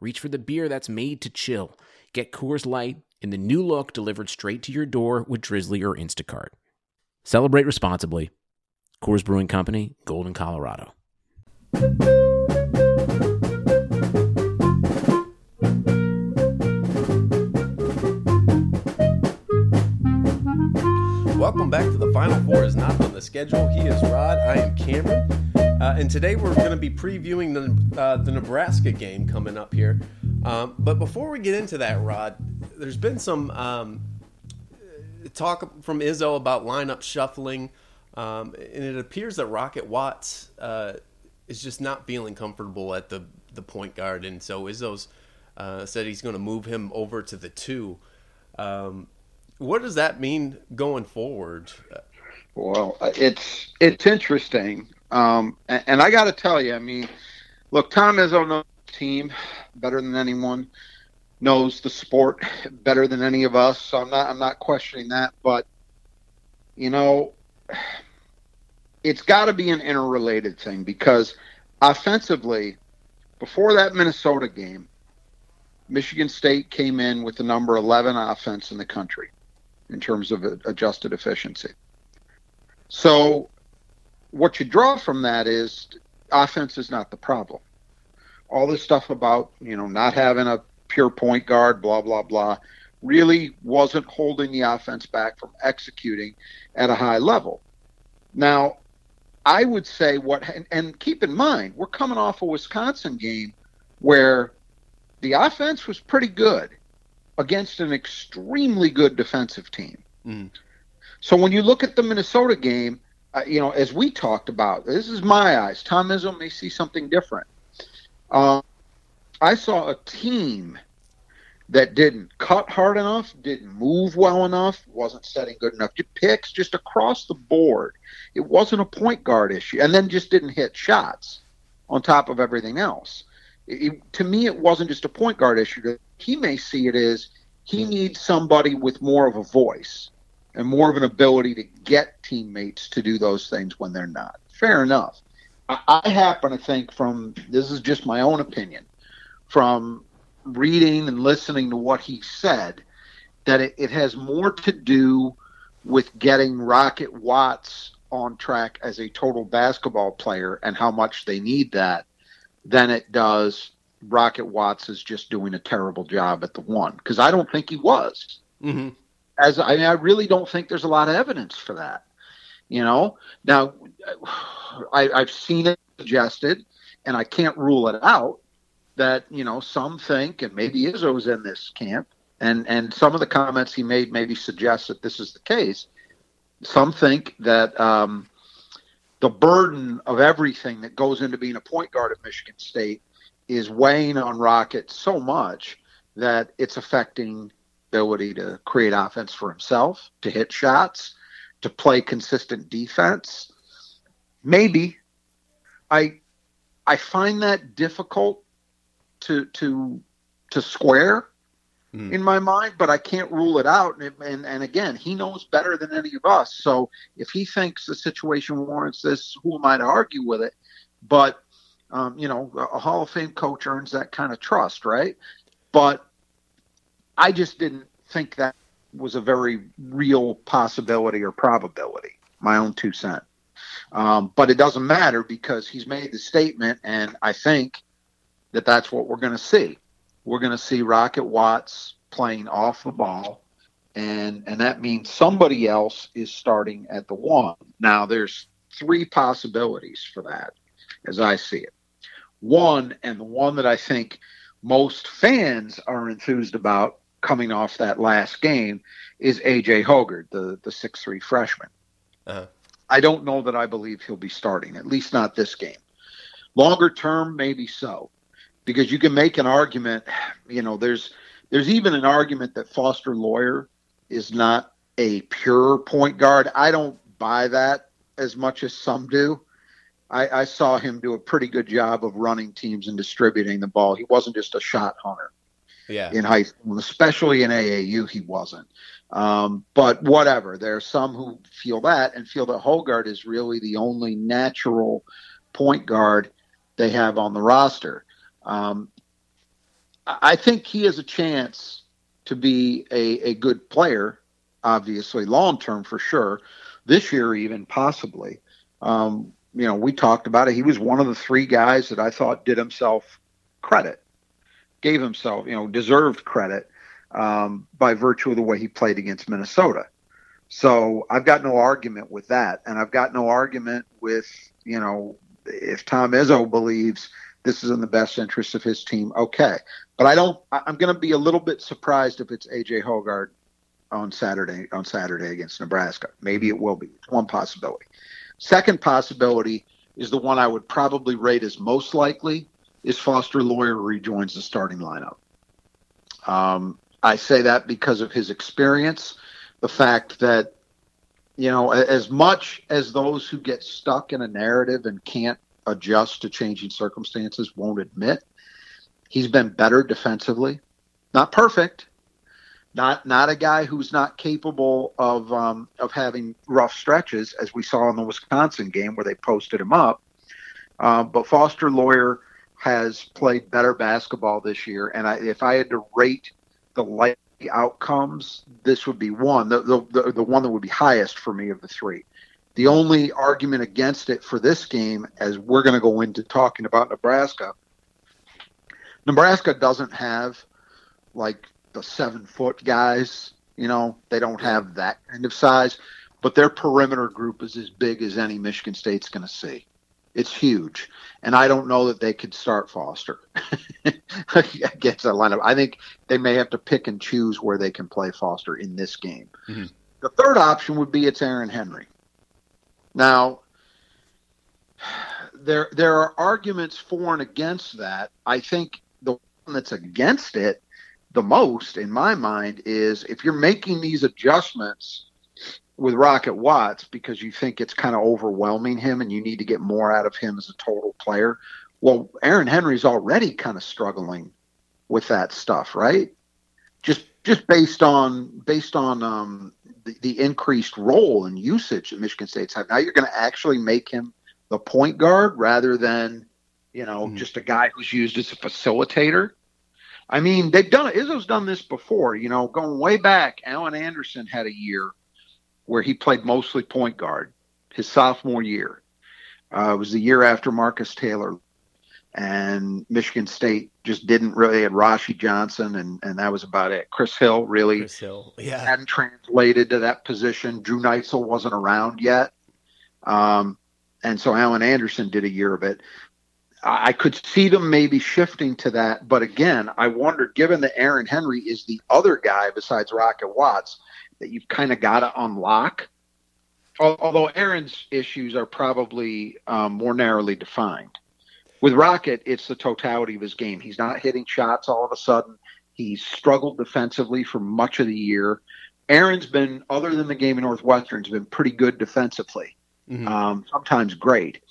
reach for the beer that's made to chill. Get Coors Light in the new look delivered straight to your door with Drizly or Instacart. Celebrate responsibly. Coors Brewing Company, Golden, Colorado. Welcome back to the Final Four is not on the schedule. He is Rod. I am Cameron. Uh, and today we're going to be previewing the, uh, the Nebraska game coming up here. Um, but before we get into that, Rod, there's been some um, talk from Izzo about lineup shuffling. Um, and it appears that Rocket Watts uh, is just not feeling comfortable at the, the point guard. And so Izzo's uh, said he's going to move him over to the two. Um, what does that mean going forward? Well, it's it's interesting, um, and, and, I got to tell you, I mean, look, Tom Izzo knows the team better than anyone, knows the sport better than any of us. So I'm not I'm not questioning that, but you know, it's got to be an interrelated thing because offensively, before that Minnesota game, Michigan State came in with the number 11 offense in the country in terms of adjusted efficiency. So, what you draw from that is offense is not the problem. All this stuff about you know not having a pure point guard, blah blah blah, really wasn't holding the offense back from executing at a high level. Now, I would say what, and, and keep in mind, we're coming off a Wisconsin game where the offense was pretty good against an extremely good defensive team. Mm. So when you look at the Minnesota game, uh, you know, as we talked about, this is my eyes. Tom Izzo may see something different. Uh, I saw a team that didn't cut hard enough, didn't move well enough, wasn't setting good enough picks just across the board. It wasn't a point guard issue, and then just didn't hit shots on top of everything else. It, to me, it wasn't just a point guard issue he may see it as he needs somebody with more of a voice and more of an ability to get teammates to do those things when they're not. Fair enough. I, I happen to think from this is just my own opinion from reading and listening to what he said that it, it has more to do with getting Rocket Watts on track as a total basketball player and how much they need that than it does Rocket Watts is just doing a terrible job at the one because I don't think he was. Mm-hmm. As I, mean, I really don't think there's a lot of evidence for that. You know, now I, I've seen it suggested, and I can't rule it out that you know some think, and maybe Izzo's in this camp, and and some of the comments he made maybe suggest that this is the case. Some think that um, the burden of everything that goes into being a point guard at Michigan State is weighing on Rocket so much that it's affecting ability to create offense for himself, to hit shots, to play consistent defense. Maybe I I find that difficult to to to square mm. in my mind, but I can't rule it out. And, and and again, he knows better than any of us. So if he thinks the situation warrants this, who am I to argue with it? But um, you know, a Hall of Fame coach earns that kind of trust, right? But I just didn't think that was a very real possibility or probability. My own two cent. Um, but it doesn't matter because he's made the statement, and I think that that's what we're going to see. we're going to see Rocket Watts playing off the ball, and and that means somebody else is starting at the one. Now, there's three possibilities for that, as I see it. One, and the one that I think most fans are enthused about coming off that last game, is AJ Hoggard, the the six three freshman. Uh-huh. I don't know that I believe he'll be starting, at least not this game. Longer term, maybe so, because you can make an argument. You know, there's there's even an argument that Foster Loyer is not a pure point guard. I don't buy that as much as some do. I, I saw him do a pretty good job of running teams and distributing the ball. He wasn't just a shot hunter. Yeah. In high school, especially in AAU, he wasn't. Um, but whatever. There are some who feel that and feel that Hoggard is really the only natural point guard they have on the roster. Um, I think he has a chance to be a, a good player, obviously, long term for sure. This year, even possibly. Um, you know, we talked about it. He was one of the three guys that I thought did himself credit, gave himself, you know, deserved credit um, by virtue of the way he played against Minnesota. So I've got no argument with that, and I've got no argument with you know if Tom Izzo believes this is in the best interest of his team. Okay, but I don't. I'm going to be a little bit surprised if it's AJ Hoggard on Saturday on Saturday against Nebraska. Maybe it will be. It's one possibility. Second possibility is the one I would probably rate as most likely is Foster Loyer rejoins the starting lineup. Um, I say that because of his experience, the fact that you know, as much as those who get stuck in a narrative and can't adjust to changing circumstances won't admit, he's been better defensively. Not perfect, not not a guy who's not capable of um, of having rough stretches, as we saw in the Wisconsin game where they posted him up. Uh, but Foster Loyer has played better basketball this year, and I, if I had to rate the likely outcomes, this would be one, the, the, the, the one that would be highest for me of the three. The only argument against it for this game, as we're going to go into talking about Nebraska, Nebraska doesn't have like the seven foot guys. You know, they don't have that kind of size, but their perimeter group is as big as any Michigan State's going to see. It's huge, and I don't know that they could start Foster against that lineup. I think they may have to pick and choose where they can play Foster in this game. Mm-hmm. The third option would be it's Aaron Henry. Now, there there are arguments for and against that. I think the one that's against it the most, in my mind, is if you're making these adjustments with Rocket Watts because you think it's kind of overwhelming him and you need to get more out of him as a total player. Well, Aaron Henry's already kind of struggling with that stuff, right? Just just based on based on um, the, the increased role and usage that Michigan State's have. Now you're going to actually make him the point guard rather than you know mm-hmm. just a guy who's used as a facilitator. I mean, they've done it. Izzo's done this before. You know, going way back, Alan Anderson had a year where he played mostly point guard his sophomore year. Uh, it was the year after Marcus Taylor, and Michigan State just didn't really had Rashi Johnson, and and that was about it. Chris Hill really Chris Hill, yeah, hadn't translated to that position. Drew Neitzel wasn't around yet, um, and so Alan Anderson did a year of it. I could see them maybe shifting to that, but again, I wondered, given that Aaron Henry is the other guy besides Rocket Watts that you've kind of got to unlock. Although Aaron's issues are probably um, more narrowly defined. With Rocket, it's the totality of his game. He's not hitting shots all of a sudden. He's struggled defensively for much of the year. Aaron's been, other than the game in Northwestern, has been pretty good defensively. Mm-hmm. Um, sometimes great.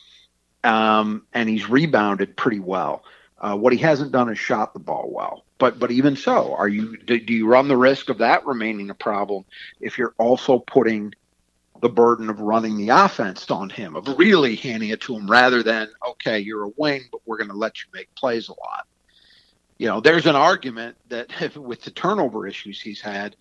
Um, and he's rebounded pretty well. Uh, what he hasn't done is shot the ball well. But but even so, are you do, do you run the risk of that remaining a problem if you're also putting the burden of running the offense on him, of really handing it to him rather than okay, you're a wing, but we're going to let you make plays a lot. You know, there's an argument that if, with the turnover issues he's had,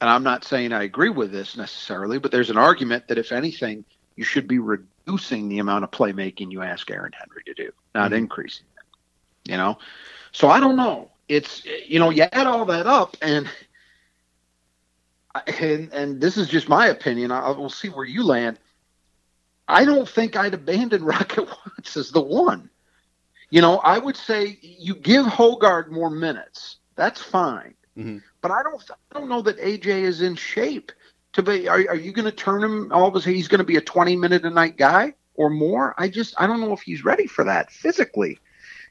and I'm not saying I agree with this necessarily, but there's an argument that if anything, you should be reducing the amount of playmaking you ask Aaron Henry to do, not mm-hmm. increasing. You know, so I don't know. it's you know you add all that up and and and this is just my opinion. I will see where you land. I don't think I'd abandon Rocket Watts as the one. You know, I would say you give Hoggard more minutes. That's fine. Mm-hmm. But I don't I don't know that AJ is in shape to be are, are you going to turn him all of a sudden he's going to be a 20 minute a night guy or more? I just I don't know if he's ready for that physically.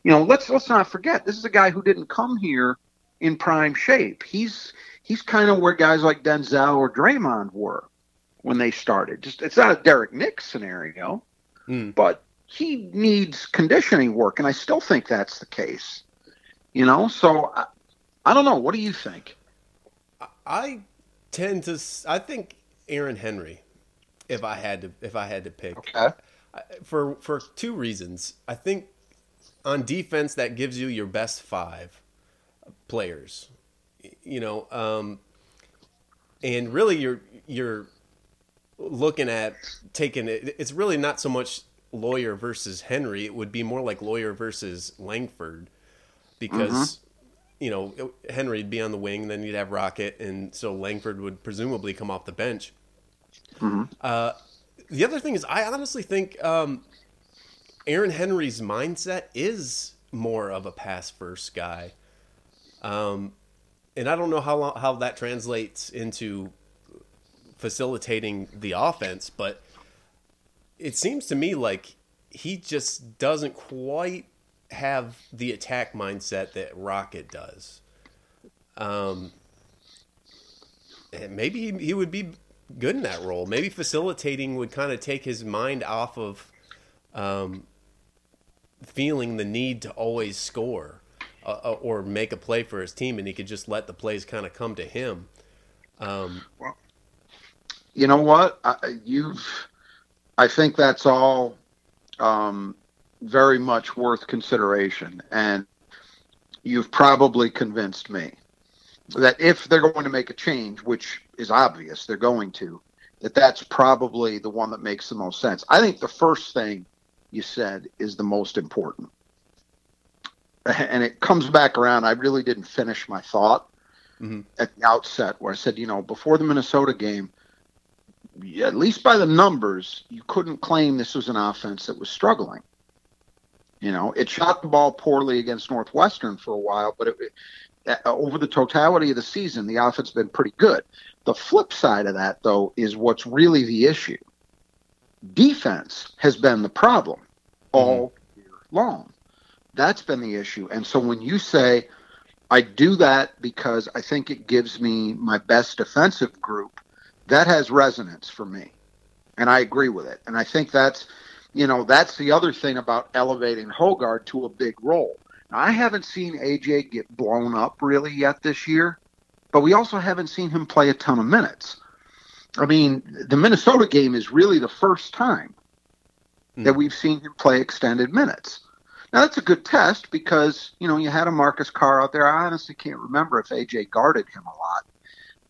You know, let's let's not forget this is a guy who didn't come here in prime shape. He's he's kind of where guys like Denzel or Draymond were when they started. Just it's not a Derrick Nix scenario, mm. but he needs conditioning work, and I still think that's the case. You know, so I, I don't know. What do you think? I tend to. I think Aaron Henry. If I had to, if I had to pick, okay. for for two reasons. I think on defense that gives you your best five players. You know, um, and really you're you're looking at taking it. It's really not so much Loyer versus Henry. It would be more like Loyer versus Langford because. Mm-hmm you know, Henry'd be on the wing, then you'd have Rocket, and so Langford would presumably come off the bench. Mm-hmm. Uh, the other thing is, I honestly think um, Aaron Henry's mindset is more of a pass first guy. Um, and I don't know how how that translates into facilitating the offense, but it seems to me like he just doesn't quite have the attack mindset that Rocket does. Um, maybe he, he would be good in that role. Maybe facilitating would kind of take his mind off of um, feeling the need to always score uh, uh or make a play for his team, and he could just let the plays kind of come to him. Um, well, you know what? I, you've, I think that's all um, very much worth consideration. And you've probably convinced me that if they're going to make a change, which is obvious they're going to, that that's probably the one that makes the most sense. I think the first thing you said is the most important. And it comes back around. I really didn't finish my thought mm-hmm. at the outset where I said, you know, before the Minnesota game, at least by the numbers, you couldn't claim this was an offense that was struggling. You know, it shot the ball poorly against Northwestern for a while, but it, uh, over the totality of the season, the offense has been pretty good. The flip side of that, though, is what's really the issue. Defense has been the problem all mm-hmm. year long. That's been the issue. And so when you say, I do that because I think it gives me my best defensive group, that has resonance for me. And I agree with it. And I think that's you know, that's the other thing about elevating Hoggard to a big role. Now, I haven't seen AJ get blown up really yet this year, but we also haven't seen him play a ton of minutes. I mean, the Minnesota game is really the first time mm. that we've seen him play extended minutes. Now that's a good test because you know you had a Marcus Carr out there. I honestly can't remember if AJ guarded him a lot,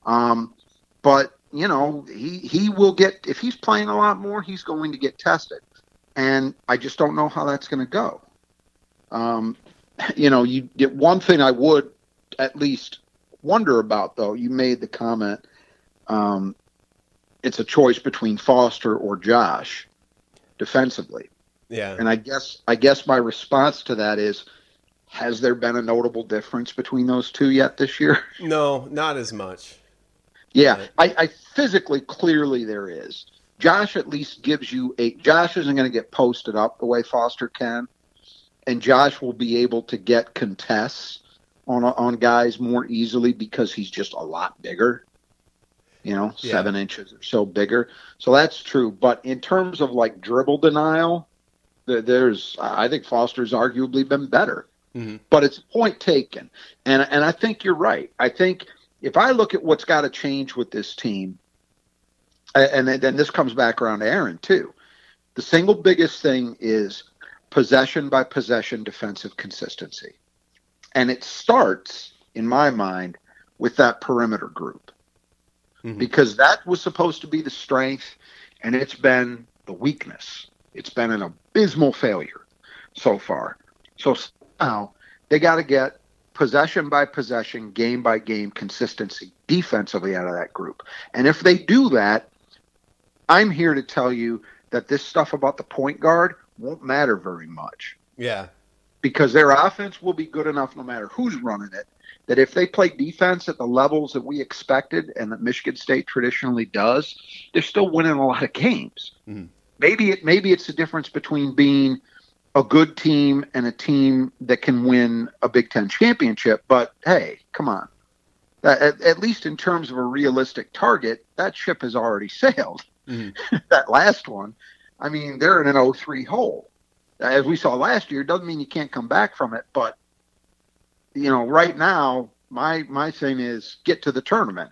um, but you know he he will get if he's playing a lot more, he's going to get tested and I just don't know how that's going to go. Um, you know, you one thing I would at least wonder about though. You made the comment. Um, it's a choice between Foster or Josh defensively. Yeah. And I guess I guess my response to that is has there been a notable difference between those two yet this year? No, not as much. Yeah, I, I physically clearly there is. Josh at least gives you a Josh isn't going to get posted up the way Foster can, and Josh will be able to get contests on on guys more easily because he's just a lot bigger. You know, yeah. seven inches or so bigger. So that's true. But in terms of like dribble denial, there's I think Foster's arguably been better. Mm-hmm. But it's point taken, and and I think you're right. I think if I look at what's got to change with this team, and then this comes back around to Aaron too. The single biggest thing is possession by possession defensive consistency. And it starts, in my mind, with that perimeter group. Mm-hmm. Because that was supposed to be the strength, and it's been the weakness. It's been an abysmal failure so far. So now they got to get possession by possession, game by game consistency defensively out of that group. And if they do that, I'm here to tell you that this stuff about the point guard won't matter very much. Yeah. Because their offense will be good enough no matter who's running it. That if they play defense at the levels that we expected and that Michigan State traditionally does, they're still winning a lot of games. Mm-hmm. Maybe it maybe it's the difference between being a good team and a team that can win a Big Ten championship. But hey, come on. At, at least in terms of a realistic target, that ship has already sailed. Mm-hmm. that last one, I mean, they're in an 03 hole. As we saw last year, doesn't mean you can't come back from it. But, you know, right now, my my thing is get to the tournament.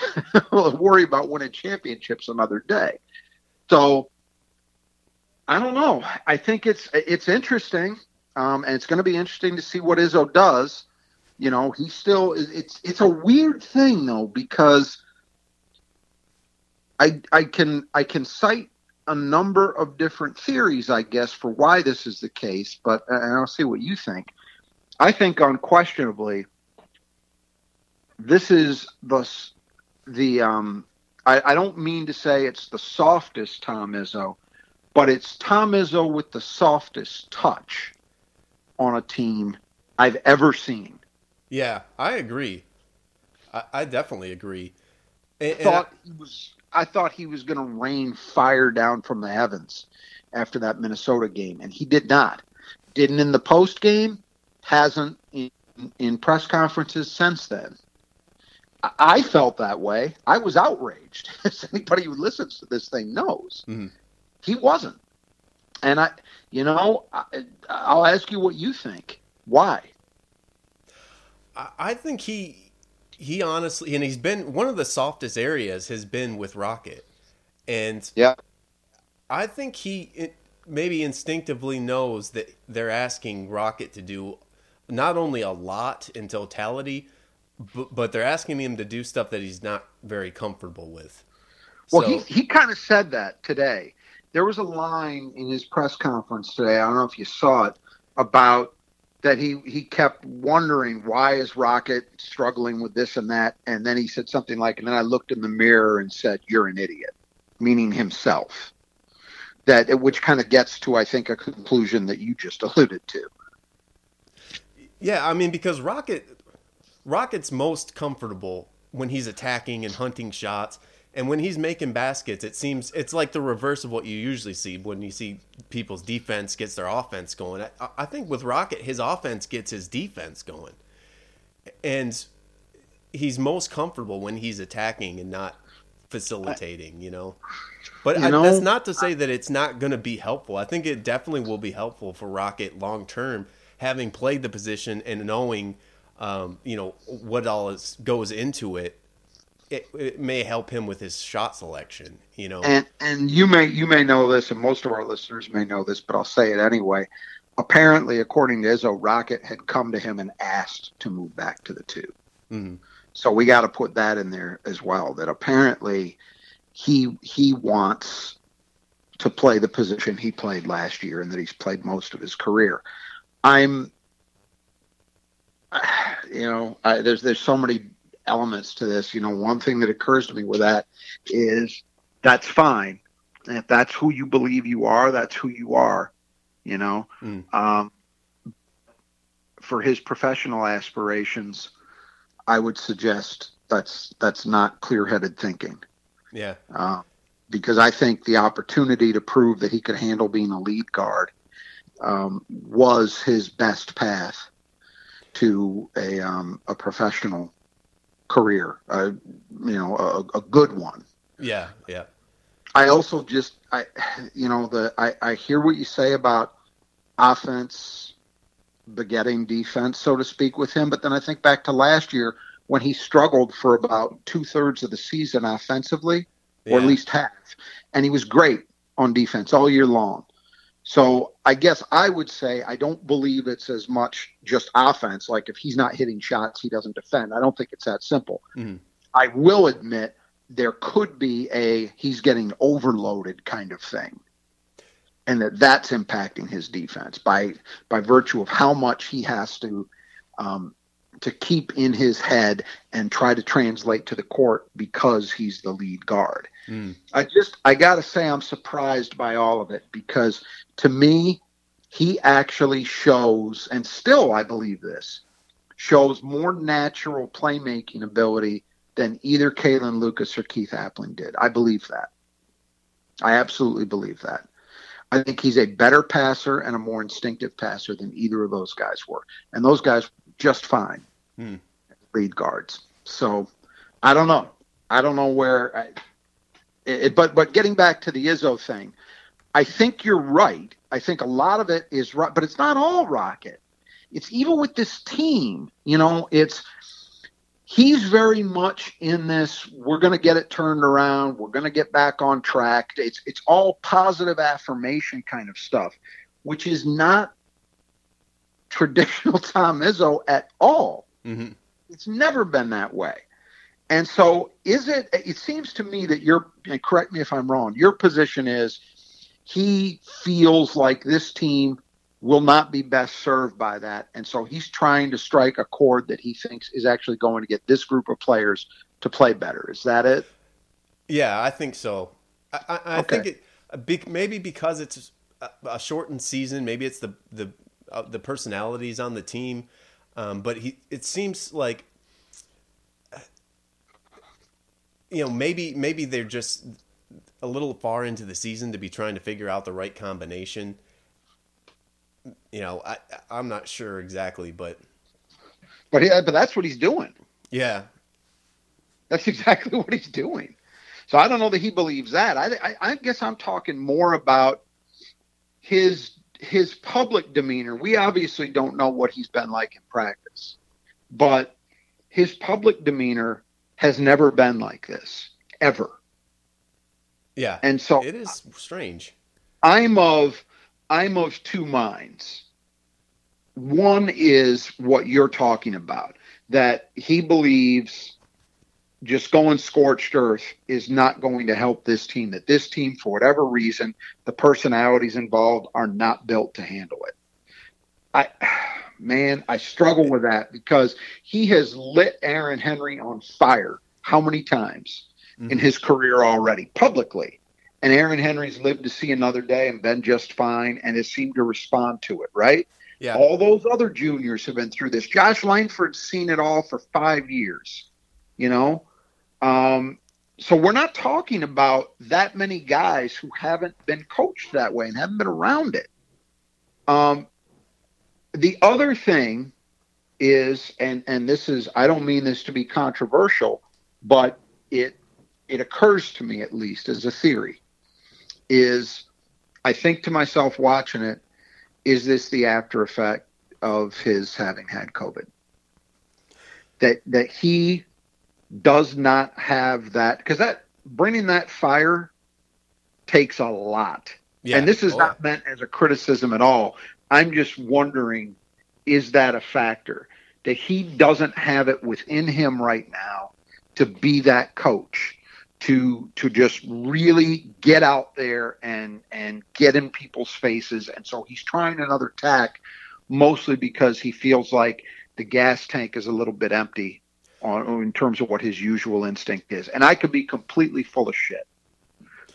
worry about winning championships another day. So I don't know. I think it's it's interesting, um, and it's going to be interesting to see what Izzo does. You know, he still it's it's a weird thing though because I I can I can cite a number of different theories, I guess, for why this is the case, but and I'll see what you think. I think unquestionably this is the the um I, I don't mean to say it's the softest Tom Izzo but it's Tom Izzo with the softest touch on a team I've ever seen. Yeah, I agree. I, I definitely agree. And, and thought I, he was. I thought he was going to rain fire down from the heavens after that Minnesota game, and he did not. Didn't in the post game. Hasn't in, in press conferences since then. I, felt that way. I was outraged, as anybody who listens to this thing knows. Mm-hmm. He wasn't. And I, you know, I, I'll ask you what you think. Why? I think he he honestly and he's been one of the softest areas has been with Rocket. And yeah. I think he maybe instinctively knows that they're asking Rocket to do not only a lot in totality, but, but they're asking him to do stuff that he's not very comfortable with. Well, so, he he kind of said that today there was a line in his press conference today. I don't know if you saw it about that he he kept wondering why is Rocket struggling with this and that, and then he said something like, and then I looked in the mirror and said, "You're an idiot," meaning himself. That which kind of gets to I think a conclusion that you just alluded to. Yeah, I mean because Rocket Rocket's most comfortable when he's attacking and hunting shots and when he's making baskets, it seems it's like the reverse of what you usually see when you see people's defense gets their offense going. I, I think with Rocket, his offense gets his defense going, and he's most comfortable when he's attacking and not facilitating. You know, but you know, that's not to say that it's not going to be helpful. I think it definitely will be helpful for Rocket long term, having played the position and knowing, um, you know, what all is, goes into it it, it, may help him with his shot selection, you know. And and you may you may know this, and most of our listeners may know this, but I'll say it anyway. Apparently, according to Izzo, Rocket had come to him and asked to move back to the 2 mm-hmm. So we got to put that in there as well. That apparently he he wants to play the position he played last year, and that he's played most of his career. I'm, you know, I, there's there's so many elements to this. You know, one thing that occurs to me with that is that's fine. And if that's who you believe you are, that's who you are. You know, mm. um, for his professional aspirations, I would suggest that's that's not clear-headed thinking. Yeah. Uh, because I think the opportunity to prove that he could handle being a lead guard um, was his best path to a um, a professional career, uh, you know, a, a good one. Yeah, yeah. I also just, I, you know, the I, I hear what you say about offense begetting defense, so to speak, with him. But then I think back to last year when he struggled for about two thirds of the season offensively, yeah. or at least half, and he was great on defense all year long. So I guess I would say I don't believe it's as much just offense. Like if he's not hitting shots, he doesn't defend. I don't think it's that simple. Mm-hmm. I will admit there could be a he's getting overloaded kind of thing, and that that's impacting his defense by by virtue of how much he has to um, to keep in his head and try to translate to the court because he's the lead guard. Mm. I just I got to say I'm surprised by all of it because to me he actually shows and still I believe this shows more natural playmaking ability than either Kalin Lucas or Keith Appling did. I believe that. I absolutely believe that. I think he's a better passer and a more instinctive passer than either of those guys were. And those guys just fine hmm. lead guards. So I don't know. I don't know where. I, it, but but getting back to the Izzo thing, I think you're right. I think a lot of it is right, but it's not all Rocket it's even with this team, you know, it's he's very much in this we're going to get it turned around, we're going to get back on track. It's it's all positive affirmation kind of stuff, which is not traditional Tom Izzo at all. Mm-hmm. It's never been that way. And so, is it? It seems to me that your and correct me if I'm wrong. Your position is he feels like this team will not be best served by that. And so he's trying to strike a chord that he thinks is actually going to get this group of players to play better. Is that it? Yeah, I think so. I, I, I okay. think it maybe because it's a shortened season. Maybe it's the the uh, the personalities on the team, um, but he it seems like you know maybe maybe they're just a little far into the season to be trying to figure out the right combination you know, I I'm not sure exactly, but but yeah, but that's what he's doing. Yeah, that's exactly what he's doing. So I don't know that he believes that. I, I, I guess I'm talking more about his his public demeanor. We obviously don't know what he's been like in practice, but his public demeanor has never been like this ever. Yeah, and so it is strange. I'm of I'm of two minds. One is what you're talking about, that he believes just going scorched earth is not going to help this team, that this team, for whatever reason, the personalities involved are not built to handle it. I, man, I struggle with that because he has lit Aaron Henry on fire how many times mm-hmm. in his career already publicly? and Aaron Henry's lived to see another day and been just fine and has seemed to respond to it, right? Yeah. All those other juniors have been through this. Josh Langford's seen it all for five years, you know? Um, so we're not talking about that many guys who haven't been coached that way and haven't been around it. Um, the other thing is, and and this is, I don't mean this to be controversial, but it it occurs to me at least as a theory is I think to myself watching it, is this the after effect of his having had COVID? That that he does not have that because that bringing that fire takes a lot. Yeah. And this is oh, not meant as a criticism at all. I'm just wondering, is that a factor that he doesn't have it within him right now to be that coach? to to just really get out there and and get in people's faces and so he's trying another tack mostly because he feels like the gas tank is a little bit empty on in terms of what his usual instinct is and i could be completely full of shit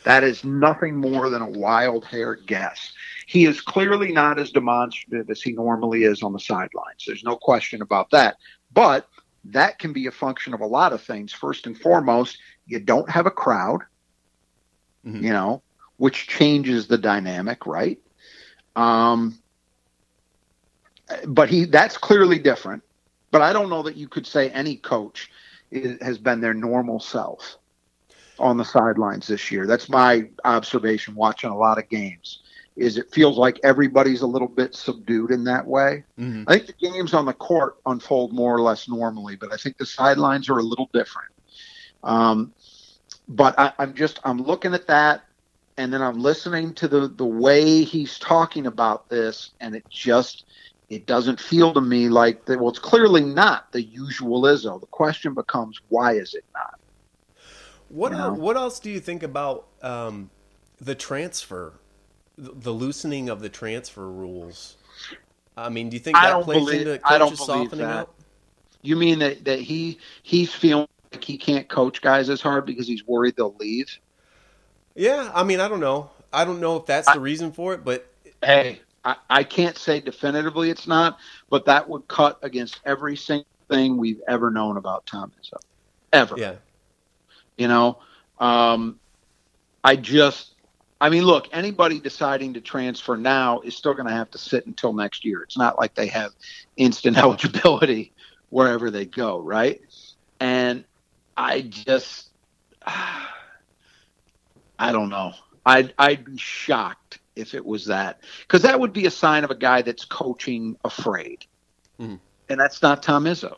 that is nothing more than a wild hair guess he is clearly not as demonstrative as he normally is on the sidelines there's no question about that but that can be a function of a lot of things first and foremost you don't have a crowd, mm-hmm. you know, which changes the dynamic, right? Um, but he that's clearly different. But I don't know that you could say any coach is, has been their normal self on the sidelines this year. That's my observation watching a lot of games. Is it feels like everybody's a little bit subdued in that way. Mm-hmm. I think the games on the court unfold more or less normally, but I think the sidelines are a little different. Um, but I, I'm just I'm looking at that, and then I'm listening to the the way he's talking about this, and it just it doesn't feel to me like that. Well, it's clearly not the usual Izzo. The question becomes, why is it not? What you know? what else do you think about um, the transfer, the loosening of the transfer rules? I mean, do you think that plays believe, into coaches softening that. up? You mean that, that he he's feeling like he can't coach guys as hard because he's worried they'll leave? Yeah, I mean, I don't know. I don't know if that's the reason for it, but Hey, I, I can't say definitively it's not, but that would cut against every single thing we've ever known about Tom Izzo. Ever. yeah, You know, um, I just, I mean, look, anybody deciding to transfer now is still going to have to sit until next year. It's not like they have instant eligibility wherever they go, right? And I just, I don't know. I'd, I'd be shocked if it was that because that would be a sign of a guy that's coaching afraid. Mhm. And that's not Tom Izzo.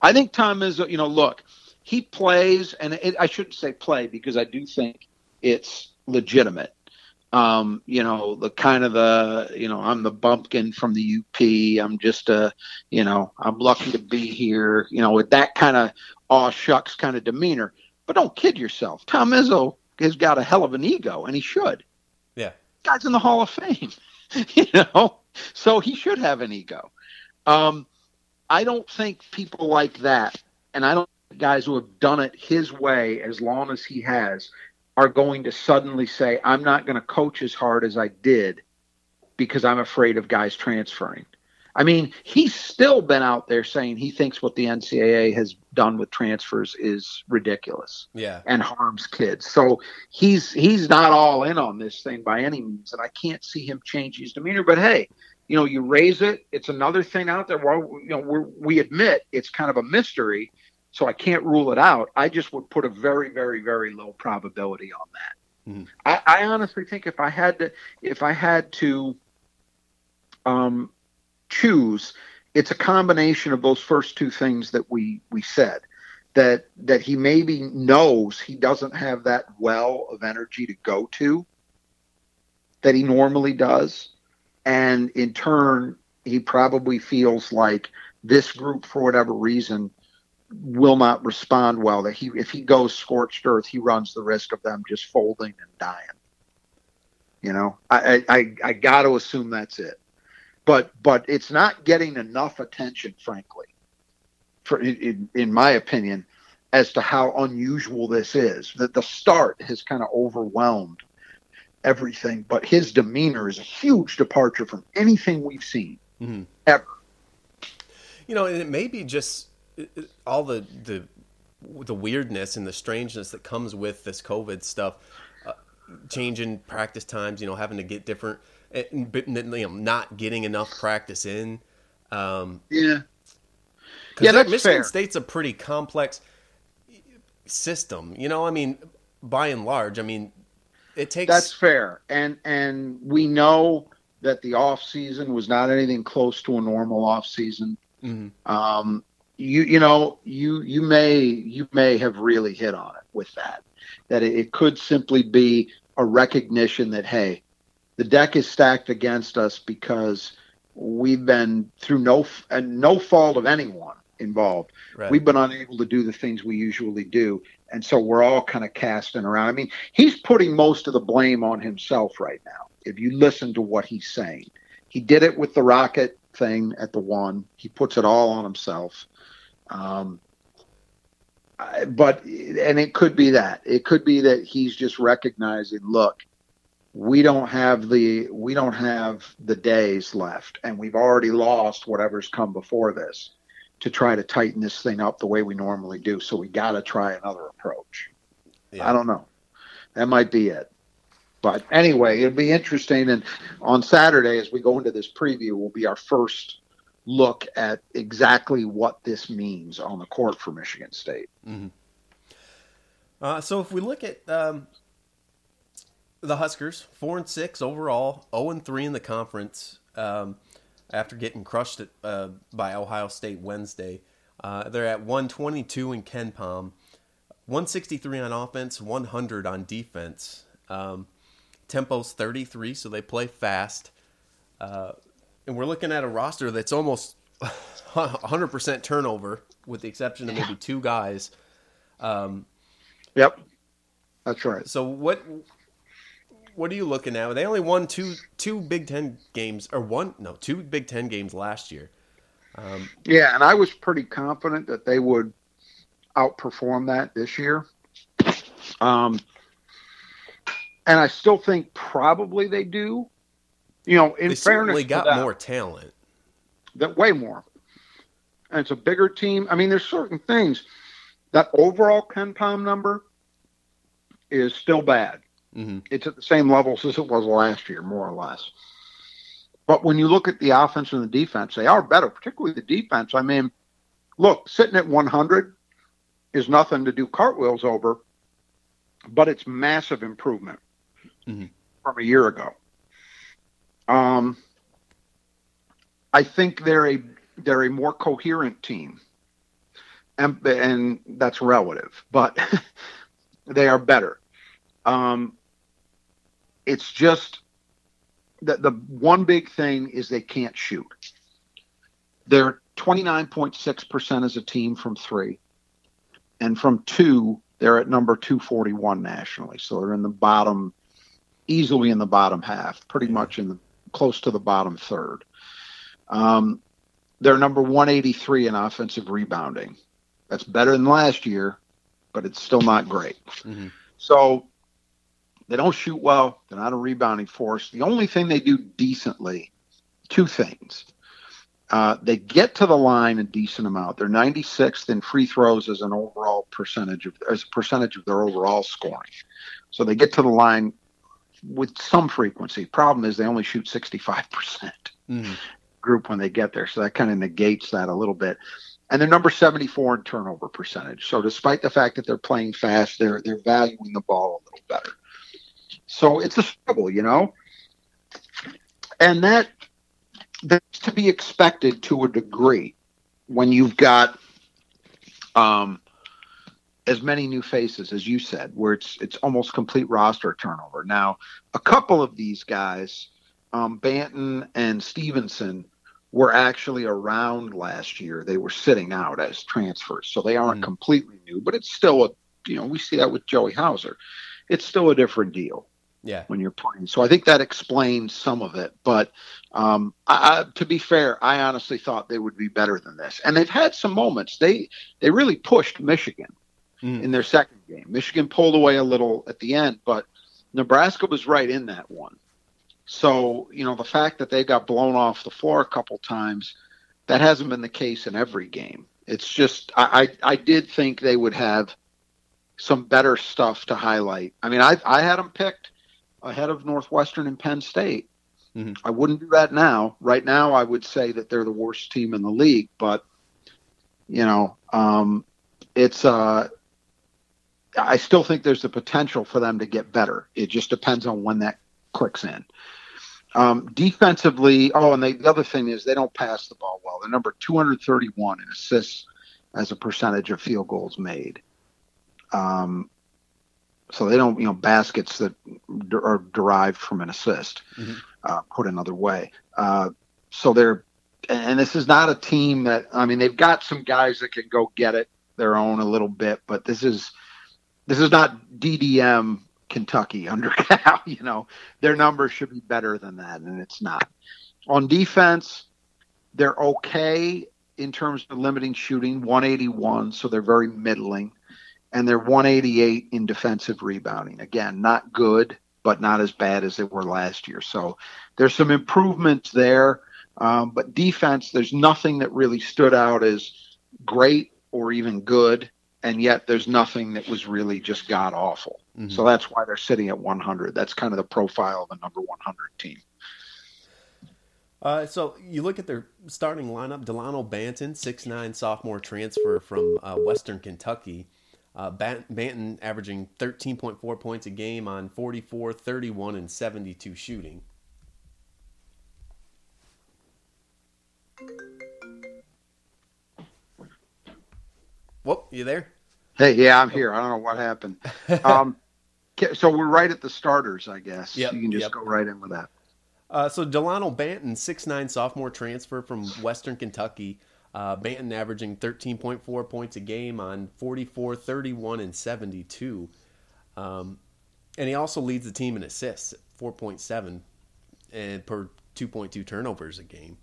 I think Tom Izzo, you know, look, he plays, and it, I shouldn't say play because I do think it's legitimate. Um, you know, the kind of the, you know, I'm the bumpkin from the UP. I'm just a, you know, I'm lucky to be here. You know, with that kind of aw shucks kind of demeanor. But don't kid yourself. Tom Izzo has got a hell of an ego, and he should. Guy's in the Hall of Fame, you know, so he should have an ego. Um, I don't think people like that, and I don't guys who have done it his way as long as he has, are going to suddenly say, "I'm not going to coach as hard as I did because I'm afraid of guys transferring." I mean, he's still been out there saying he thinks what the NCAA has done with transfers is ridiculous yeah, and harms kids. So he's he's not all in on this thing by any means, and I can't see him change his demeanor. But hey, you know, you raise it. It's another thing out there. Well, you know, we're, we admit it's kind of a mystery, so I can't rule it out. I just would put a very, very, very low probability on that. Mhm. I, I honestly think if I had to, if I had to, um, choose, it's a combination of those first two things that we we said that that he maybe knows he doesn't have that well of energy to go to that he normally does. And in turn he probably feels like this group for whatever reason will not respond well that he if he goes scorched earth he runs the risk of them just folding and dying. You know i i i, got to assume that's it but but it's not getting enough attention frankly for in, in my opinion as to how unusual this is that the start has kind of overwhelmed everything but his demeanor is a huge departure from anything we've seen Mhm. ever you know, and it may be just uh, uh, all the the the weirdness and the strangeness that comes with this COVID stuff, uh, changing practice times. You know, having to get different, you know, not getting enough practice in. Um, yeah Yeah, that- that's Michigan fair. State's a pretty complex system. You know, I mean, by and large, I mean, it takes. that's fair and and we know that the off season was not anything close to a normal off season Mhm. um, you you know you you may you may have really hit on it with that that it, it could simply be a recognition that hey the deck is stacked against us because we've been through no and no fault of anyone involved. Right. we've been unable to do the things we usually do. And so we're all kind of casting around. I mean he's putting most of the blame on himself right now. If you listen to what he's saying he did it with the rocket thing at the one. He puts it all on himself. Um, but and it could be that. It could be that he's just recognizing look we don't have the we don't have the days left and we've already lost whatever's come before this to try to tighten this thing up the way we normally do. So we got to try another approach. Yeah. i don't know. That might be it. But anyway it'll be interesting. And on saturday as we go into this preview will be our first look at exactly what this means on the court for michigan state. Uh, so if we look at um, the Huskers, four and six overall, zero and three in the conference. Um, after getting crushed at, uh, by Ohio State Wednesday, uh, they're at one twenty two in KenPom, one sixty three on offense, one hundred on defense. Um, tempo's thirty three, so they play fast. Uh, and we're looking at a roster that's almost 100% turnover, with the exception of maybe two guys. Um, yep that's right so what what are you looking at? They only won two two Big Ten games or one no two Big Ten games last year. Um, yeah, and I was pretty confident that they would outperform that this year. Um, and I still think probably they do. You know, in they fairness, got them, more talent. that way more. And it's a bigger team. I mean, there's certain things that overall KenPom number is still bad. Hmm It's at the same levels as it was last year, more or less. But when you look at the offense and the defense, they are better, particularly the defense. I mean, look, sitting at 100 is nothing to do cartwheels over, but it's massive improvement Mhm. from a year ago. Um, I think they're a they're a more coherent team, and and that's relative, but they are better. Um, it's just that the one big thing is they can't shoot. They're 29.6% as a team from three. And from two, they're at number 241 nationally. So they're in the bottom, easily in the bottom half, pretty much in the close to the bottom third. Um, they're number 183 in offensive rebounding. That's better than last year, but it's still not great. Mhm. So they don't shoot well. They're not a rebounding force. The only thing they do decently, two things. Uh, they get to the line a decent amount. They're 96th in free throws as an overall percentage of as a percentage of their overall scoring. So they get to the line with some frequency. Problem is they only shoot 65% hmm group when they get there. So that kind of negates that a little bit. And they're number 74 in turnover percentage. So despite the fact that they're playing fast, they're they're valuing the ball a little better. So it's a struggle, you know. And that that's to be expected to a degree when you've got um as many new faces as you said, where it's it's almost complete roster turnover. Now, a couple of these guys, um, Banton and Stevenson, were actually around last year. They were sitting out as transfers, so they aren't Mm. completely new. But it's still a you know we see that with Joey Hauser. It's still a different deal Yeah. when you're playing. So I think that explains some of it. But um, I, I, to be fair, I honestly thought they would be better than this. And they've had some moments. They they really pushed Michigan Mm. in their second game. Michigan pulled away a little at the end, but Nebraska was right in that one. So you know the fact that they got blown off the floor a couple times, that hasn't been the case in every game. It's just I I, I did think they would have some better stuff to highlight. I mean, I I had them picked ahead of Northwestern and Penn State. Mhm. I wouldn't do that now. Right now, I would say that they're the worst team in the league, but you know, um, it's uh, I still think there's the potential for them to get better. It just depends on when that clicks in. Um, defensively, oh, and they, the other thing is they don't pass the ball well. They're number 231 in assists as a percentage of field goals made. Um, so they don't, you know, baskets that d- are derived from an assist, Mhm. uh, put another way. Uh, so they're, and this is not a team that, I mean, they've got some guys that can go get it their own a little bit, but this is, this is not DDM Kentucky under Cal. You know, their numbers should be better than that, and it's not. On defense, they're okay in terms of limiting shooting, 181, so they're very middling, and they're 188 in defensive rebounding. Again, not good, but not as bad as they were last year. So there's some improvements there, um, but defense, there's nothing that really stood out as great or even good and yet there's nothing that was really just god awful. Mhm. So that's why they're sitting at 100. That's kind of the profile of a number 100 team. Uh, so you look at their starting lineup: Dalano Banton, six nine sophomore transfer from uh, Western Kentucky. Uh, Banton averaging 13.4 points a game on 44, 31, and 72 shooting. Whoop, you there? Hey, yeah, I'm here. I don't know what happened. Um, so we're right at the starters, I guess. Yep, you can just yep. go right in with that. Uh, so Dalano Banton, six nine sophomore transfer from Western Kentucky. Uh, Banton averaging 13.4 points a game on 44, 31, and 72. Um, and he also leads the team in assists, at 4.7 and per 2.2 turnovers a game.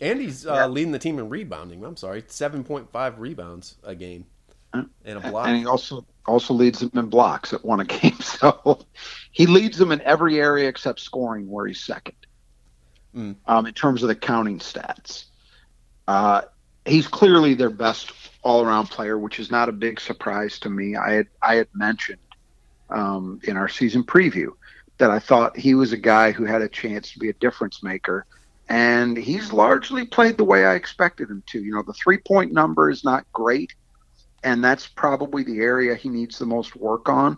And he's uh, leading the team in rebounding. I'm sorry, 7.5 rebounds a game and a block. And he also also leads them in blocks at one a game. So he leads them in every area except scoring, where he's second. Mm. Um, in terms of the counting stats, uh, he's clearly their best all-around player, which is not a big surprise to me. I had I had mentioned um, in our season preview that I thought he was a guy who had a chance to be a difference maker. And he's largely played the way I expected him to. You know, the three point number is not great, and that's probably the area he needs the most work on.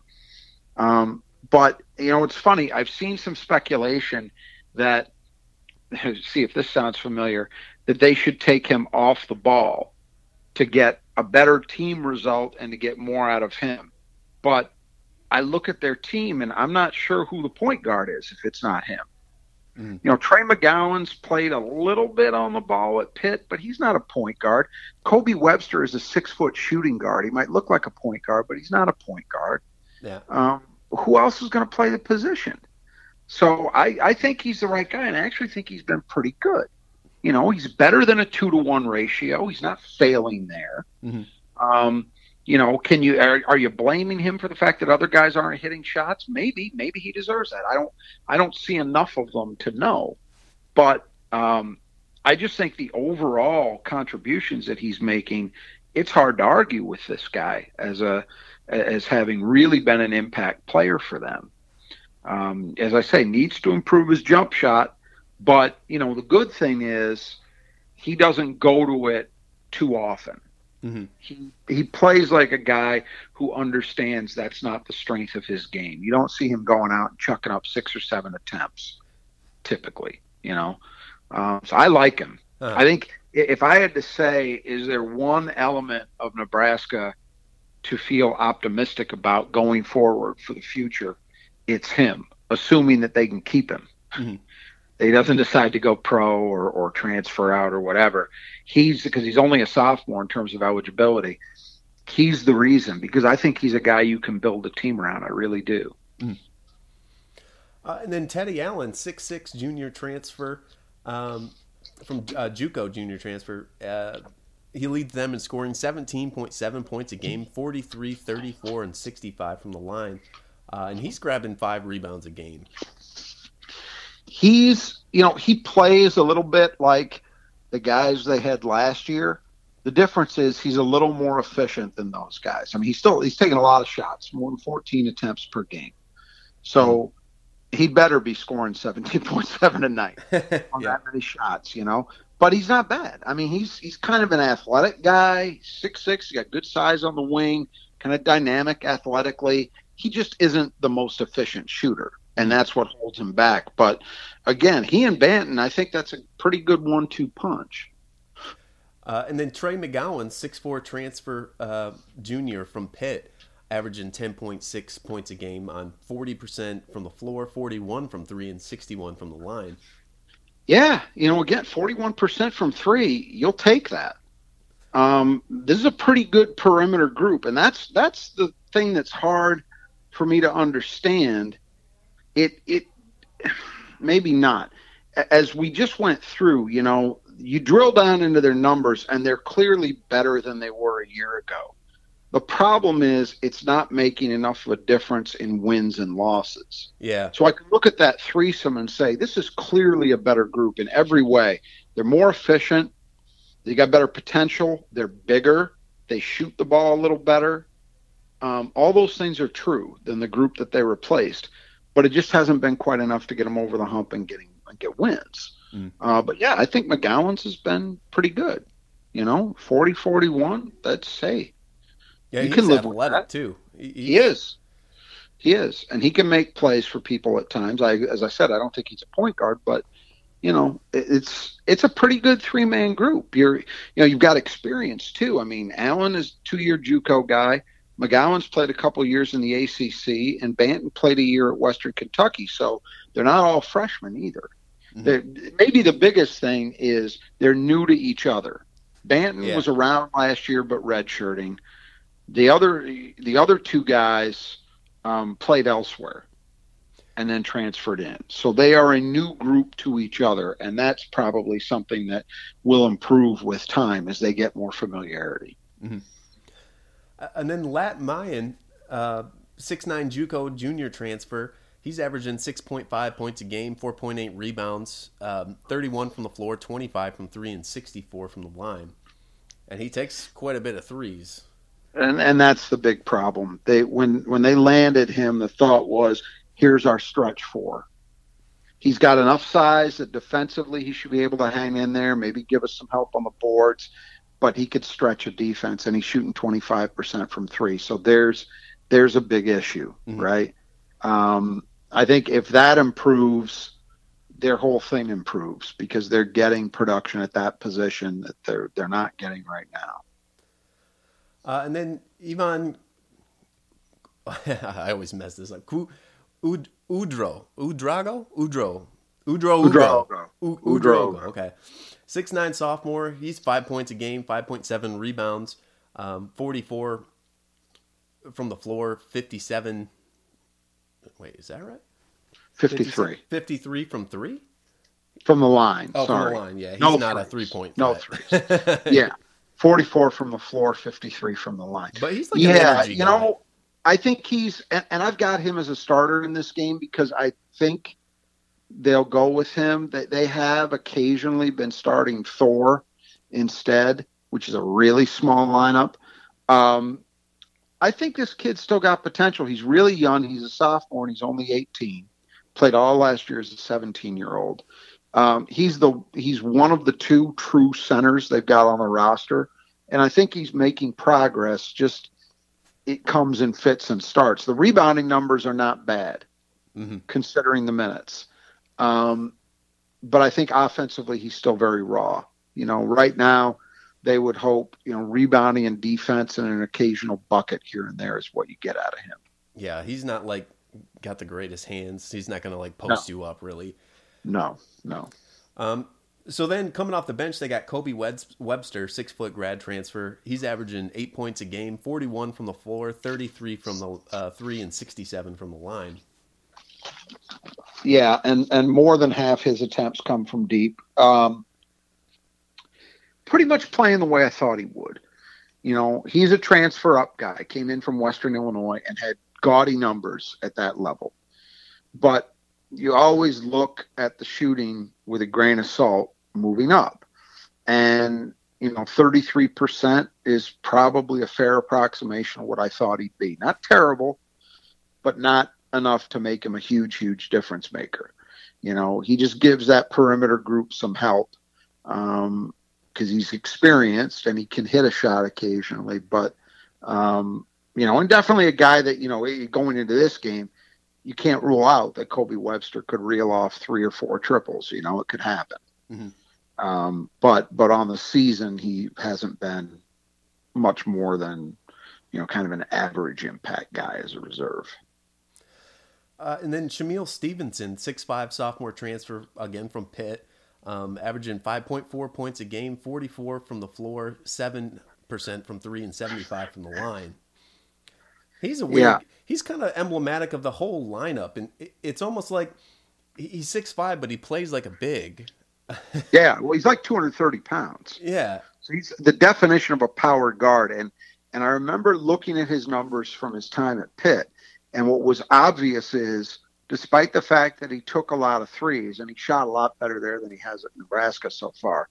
Um, but you know, it's funny. I've seen some speculation that see if this sounds familiar that they should take him off the ball to get a better team result and to get more out of him. But I look at their team and I'm not sure who the point guard is if it's not him. Mm. You know, Trey McGowens played a little bit on the ball at Pitt, but he's not a point guard. Kobe Webster is a six foot shooting guard. He might look like a point guard, but he's not a point guard. Yeah. Um, who else is going to play the position? So I, I think he's the right guy, and I actually think he's been pretty good. You know, he's better than a two to one ratio. He's not failing there. Mm-hmm. Um, you know, can you are, are you blaming him for the fact that other guys aren't hitting shots? Maybe, maybe he deserves that. I don't I don't see enough of them to know, but um, I just think the overall contributions that he's making, it's hard to argue with this guy as a as having really been an impact player for them. Um, as I say, needs to improve his jump shot, but you know the good thing is he doesn't go to it too often. Mm-hmm. He he plays like a guy who understands that's not the strength of his game. You don't see him going out and chucking up six or seven attempts, typically. You know, um, so I like him. Uh-huh. I think if I had to say, is there one element of Nebraska to feel optimistic about going forward for the future? It's him, assuming that they can keep him. Mm-hmm he doesn't decide to go pro or, or transfer out or whatever, he's because he's only a sophomore in terms of eligibility. He's the reason because I think he's a guy you can build a team around. I really do. Mm. Uh, and then Teddy Allen, six six junior transfer um, from uh, JUCO junior transfer. Uh, he leads them in scoring 17.7 points a game, 43, 34, and 65 from the line. Uh, and he's grabbing five rebounds a game he's you know he plays a little bit like the guys they had last year. The difference is he's a little more efficient than those guys. I mean, he's still he's taking a lot of shots, more than 14 attempts per game. So he'd better be scoring 17.7 a night on yeah. that many shots, you know. But he's not bad. I mean, he's he's kind of an athletic guy, six six. He got good size on the wing, kind of dynamic athletically. He just isn't the most efficient shooter and that's what holds him back. But again, he and Banton, I think that's a pretty good one-two punch. Uh, and then Trey McGowan, six-four transfer uh, junior from Pitt, averaging 10.6 points a game on 40% from the floor, 41 from three, and 61 from the line. Yeah, you know, again, 41% from three, you'll take that. Um, this is a pretty good perimeter group, and that's that's the thing that's hard for me to understand it it maybe not. As we just went through, you know, you drill down into their numbers and they're clearly better than they were a year ago. The problem is it's not making enough of a difference in wins and losses. Yeah. So I can look at that threesome and say this is clearly a better group in every way. They're more efficient. They got better potential. They're bigger. They shoot the ball a little better. Um, all those things are true than the group that they replaced but it just hasn't been quite enough to get them over the hump and getting and get wins. Mm. Uh, but yeah, I think McGowens has been pretty good. You know, 40 41, that's hey. Yeah, you can live with that. too. He, he is. He is. And he can make plays for people at times. I as I said, I don't think he's a point guard, but you know, it's it's a pretty good three man group. You're you know, you've got experience too. I mean, Allen is two year JUCO guy. McGowens played a couple years in the ACC, and Banton played a year at Western Kentucky. So they're not all freshmen either. Mm-hmm. Maybe the biggest thing is they're new to each other. Banton yeah. was around last year, but redshirting. The other the other two guys um, played elsewhere. and then transferred in. So they are a new group to each other, and that's probably something that will improve with time as they get more familiarity. Mm-hmm. And then Lat Mayen, uh, nine JUCO junior transfer. He's averaging 6.5 points a game, 4.8 rebounds, um, 31 from the floor, 25 from three, and 64 from the line. And he takes quite a bit of threes. And and that's the big problem. They when when they landed him, the thought was, here's our stretch four. He's got enough size that defensively he should be able to hang in there, maybe give us some help on the boards, but he could stretch a defense, and he's shooting 25% from three. So there's there's a big issue, mm-hmm. right? Um, I think if that improves, their whole thing improves because they're getting production at that position that they're they're not getting right now. Uh, and then Ivan, I always mess this up. Ud, Udro, Udrago, Udro, Udro, Udro, Udro. Okay, six nine sophomore. He's five points a game, five point seven rebounds, um, forty four from the floor, fifty seven. Wait, is that right? 53. 53 from three? From the line. Oh, sorry. from the line, yeah. He's no not threes. a three point. No three. yeah. 44 from the floor, 53 from the line. But he's like yeah, you know, I think he's and, and, I've got him as a starter in this game because I think they'll go with him. They, they have occasionally been starting Thor instead, which is a really small lineup. Um, I think this kid's still got potential. He's really young. He's a sophomore and he's only 18. Played all last year as a 17 year old. Um, he's the he's one of the two true centers they've got on the roster, and I think he's making progress. Just it comes in fits and starts. The rebounding numbers are not bad, mm-hmm. considering the minutes. Um, but I think offensively he's still very raw. You know, right now they would hope you know rebounding and defense and an occasional bucket here and there is what you get out of him. Yeah, he's not like got the greatest hands. He's not going to like post no. you up really. No, no. Um, so then coming off the bench, they got Kobe Webster, six foot grad transfer. He's averaging eight points a game, 41 from the floor, 33 from the uh, three, and 67 from the line. Yeah, and, and more than half his attempts come from deep. Um, pretty much playing the way I thought he would. You know, he's a transfer up guy, came in from Western Illinois and had gaudy numbers at that level. But you always look at the shooting with a grain of salt moving up. And, you know, 33% is probably a fair approximation of what I thought he'd be. Not terrible, but not enough to make him a huge, huge difference maker. You know, he just gives that perimeter group some help because um, he's experienced and he can hit a shot occasionally. But, um, you know, and definitely a guy that, you know, going into this game, you can't rule out that Kobe Webster could reel off three or four triples. You know, it could happen. Mm-hmm. Um, but but on the season, he hasn't been much more than you know, kind of an average impact guy as a reserve. Uh, and then Shamiel Stevenson, six five sophomore transfer again from Pitt, um, averaging 5.4 points a game, 44 from the floor, 7% from three, and 75 from the line. He's a weird. Yeah. He's kind of emblematic of the whole lineup, and it's almost like he's six five, but he plays like a big. yeah, well, he's like 230 pounds. Yeah, so he's the definition of a power guard, and and I remember looking at his numbers from his time at Pitt, and what was obvious is, despite the fact that he took a lot of threes and he shot a lot better there than he has at Nebraska so far,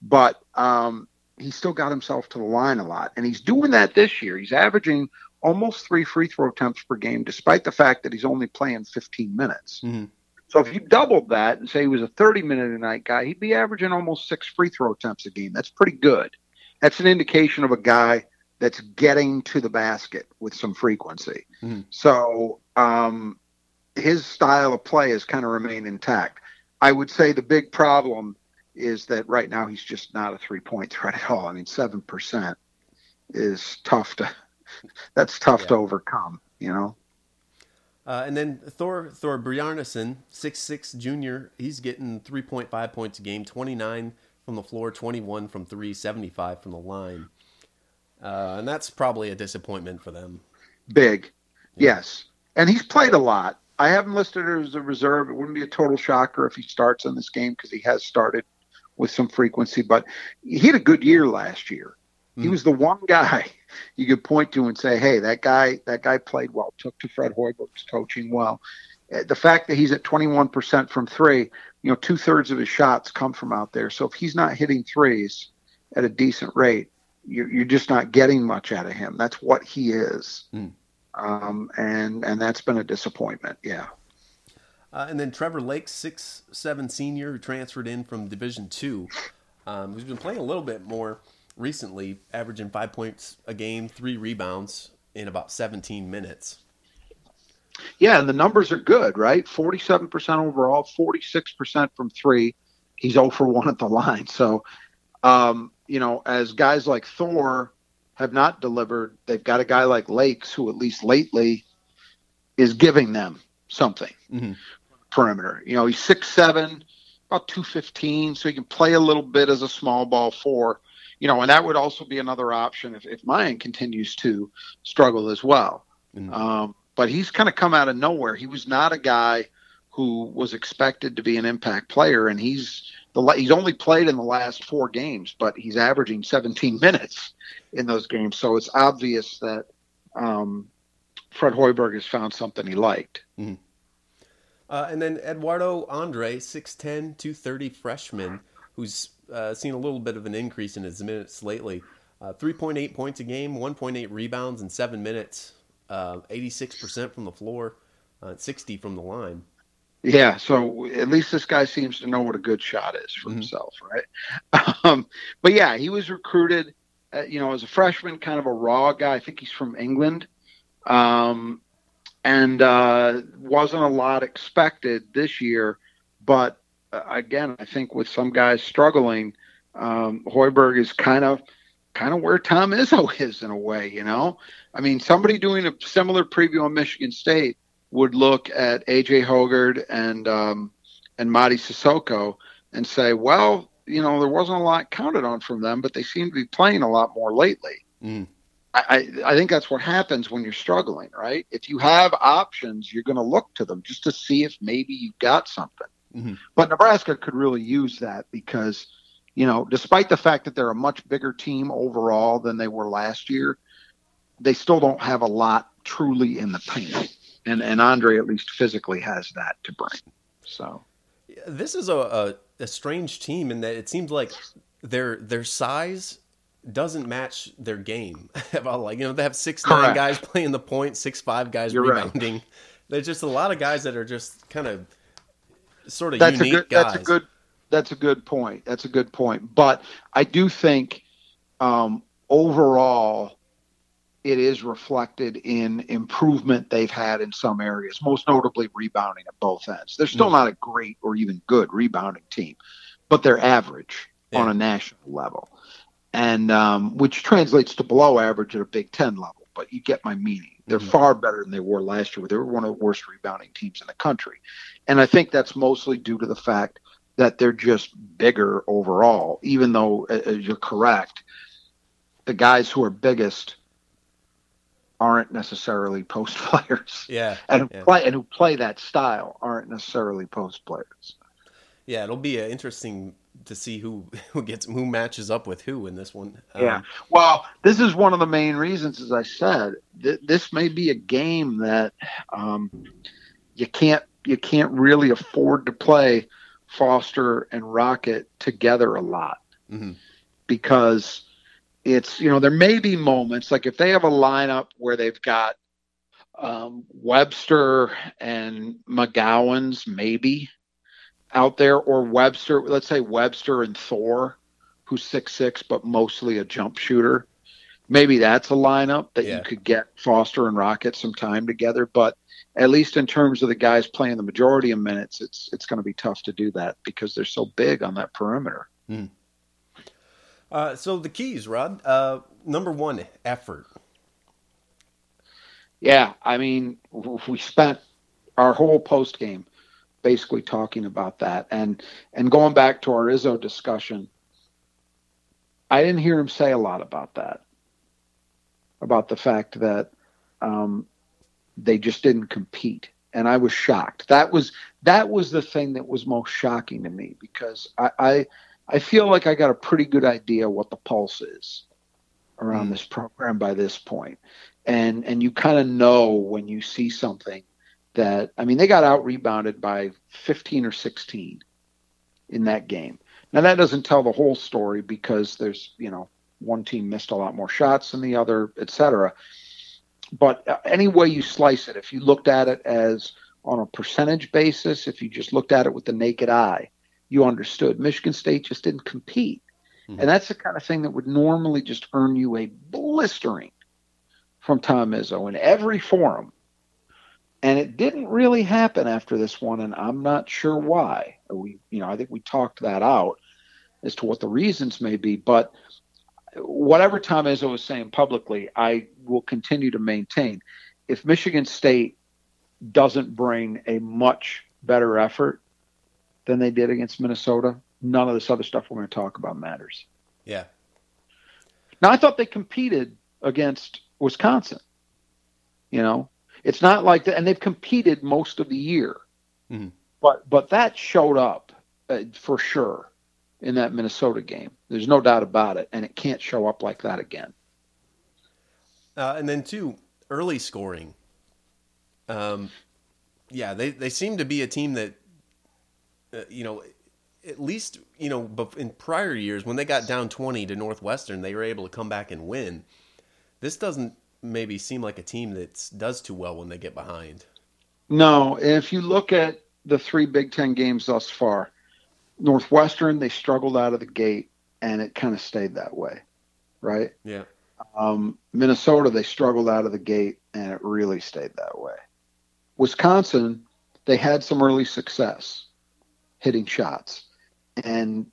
but um, he still got himself to the line a lot, and he's doing that this year. He's averaging almost three free throw attempts per game, despite the fact that he's only playing 15 minutes. Mm-hmm. So if you doubled that and say he was a 30 minute a night guy, he'd be averaging almost six free throw attempts a game. That's pretty good. That's an indication of a guy that's getting to the basket with some frequency. Mm-hmm. So um, his style of play has kind of remained intact. I would say the big problem is that right now he's just not a three point threat at all. I mean, 7% is tough to that's tough yeah. to overcome, you know. Uh, and then Thor Thorbjarnarson, six six junior, he's getting three point five points a game, twenty nine from the floor, twenty one from three, 75 from the line. Uh, and that's probably a disappointment for them. Big, yeah. yes. And he's played a lot. I have him listed as a reserve. It wouldn't be a total shocker if he starts in this game because he has started with some frequency. But he had a good year last year. Mm. He hmm. was the one guy you could point to and say, "Hey, that guy, that guy played well. Took to Fred Hoiberg's coaching well." Uh, the fact that he's at 21% from three, you know, two thirds of his shots come from out there. So if he's not hitting threes at a decent rate, you're, you're just not getting much out of him. That's what he is. Mm. Um, and and that's been a disappointment. Yeah. Uh, and then Trevor Lake, six seven senior, who transferred in from Division Two, um, who's been playing a little bit more recently, averaging five points a game, three rebounds in about 17 minutes. Yeah, and the numbers are good, right? 47% overall, 46% from three. He's 0 for 1 at the line. So, um, you know, as guys like Thor have not delivered, they've got a guy like Lakes who, at least lately, is giving them something. Mm-hmm. Perimeter. You know, he's six seven, about 215, so he can play a little bit as a small ball four. You know, and that would also be another option if, if Mayen continues to struggle as well. Mm-hmm. Um, but he's kind of come out of nowhere. He was not a guy who was expected to be an impact player, and he's the he's only played in the last four games, but he's averaging 17 minutes in those games. So it's obvious that um, Fred Hoiberg has found something he liked. Mm-hmm. Uh, and then Eduardo Andre, 6'10", 230 freshman, who's uh, seen a little bit of an increase in his minutes lately. Uh, 3.8 points a game, 1.8 rebounds in seven minutes uh, 86% from the floor, uh, 60 from the line. Yeah, so at least this guy seems to know what a good shot is for mm-hmm. himself, right? Um, but yeah, he was recruited, uh, you know, as a freshman, kind of a raw guy. I think he's from England, um, and uh, wasn't a lot expected this year. But uh, again, I think with some guys struggling, um, Hoiberg is kind of kind of where Tom Izzo is in a way, you know. I mean, somebody doing a similar preview on Michigan State would look at AJ Hoggard and um, and Mady Sissoko and say, well, you know, there wasn't a lot counted on from them, but they seem to be playing a lot more lately. Mm. I, I think that's what happens when you're struggling, right? If you have options, you're going to look to them just to see if maybe you've got something. Mm-hmm. But Nebraska could really use that because, you know, despite the fact that they're a much bigger team overall than they were last year, they still don't have a lot truly in the paint. And and Andre at least physically has that to bring. So this is a, a, a strange team in that it seems like their their size doesn't match their game. About like you know they have six Correct. nine guys playing the point, six five guys You're rebounding. Right. There's just a lot of guys that are just kind of sort of that's unique a good, guys. That's a good. That's a good point. That's a good point. But I do think um, overall it is reflected in improvement they've had in some areas, most notably rebounding at both ends. They're still mm. not a great or even good rebounding team, but they're average yeah. on a national level, and um, which translates to below average at a Big Ten level. But you get my meaning. They're mm-hmm. far better than they were last year. They were one of the worst rebounding teams in the country, and I think that's mostly due to the fact that they're just bigger overall. Even though, as you're correct, the guys who are biggest aren't necessarily post players. Yeah. And who yeah. play and who play that style aren't necessarily post players. Yeah, it'll be uh, interesting to see who who gets who matches up with who in this one. Um, yeah. Well, this is one of the main reasons, as I said, th- this may be a game that um, you can't you can't really afford to play Foster and Rocket together a lot mm-hmm. because it's you know there may be moments like if they have a lineup where they've got um, Webster and McGowens maybe out there, or Webster. Let's say Webster and Thor, who's six six but mostly a jump shooter. Maybe that's a lineup that yeah. you could get Foster and Rocket some time together. But at least in terms of the guys playing the majority of minutes, it's it's going to be tough to do that because they're so big on that perimeter. Mm. Uh, so the keys, Rod. Uh, number one, effort. Yeah, I mean, we spent our whole post game basically talking about that, and and going back to our Izzo discussion. I didn't hear him say a lot about that, about the fact that um, they just didn't compete and I was shocked. That was that was the thing that was most shocking to me because I I, I feel like I got a pretty good idea what the pulse is around mm. this program by this point, and and you kind of know when you see something that I mean they got out rebounded by 15 or 16 in that game. Now that doesn't tell the whole story because there's you know one team missed a lot more shots than the other, et cetera. But uh, any way you slice it, if you looked at it as on a percentage basis, if you just looked at it with the naked eye, you understood. Michigan State just didn't compete. Mm-hmm. And that's the kind of thing that would normally just earn you a blistering from Tom Izzo in every forum. And it didn't really happen after this one, and I'm not sure why. We, you know, I think we talked that out as to what the reasons may be. But whatever Tom Izzo is saying publicly, I will continue to maintain. If Michigan State doesn't bring a much better effort than they did against Minnesota, none of this other stuff we're going to talk about matters. Yeah. Now I thought they competed against Wisconsin. You know, it's not like that, and they've competed most of the year. Mm-hmm. But but that showed up uh, for sure in that Minnesota game. There's no doubt about it, and it can't show up like that again. Uh, and then two early scoring. Um, yeah, they they seem to be a team that, uh, you know, at least you know, in prior years when they got down twenty to Northwestern, they were able to come back and win. This doesn't maybe seem like a team that does too well when they get behind. No, if you look at the three Big Ten games thus far, Northwestern they struggled out of the gate, and it kind of stayed that way, right? Yeah. Um, Minnesota they struggled out of the gate, and it really stayed that way. Wisconsin they had some early success hitting shots, and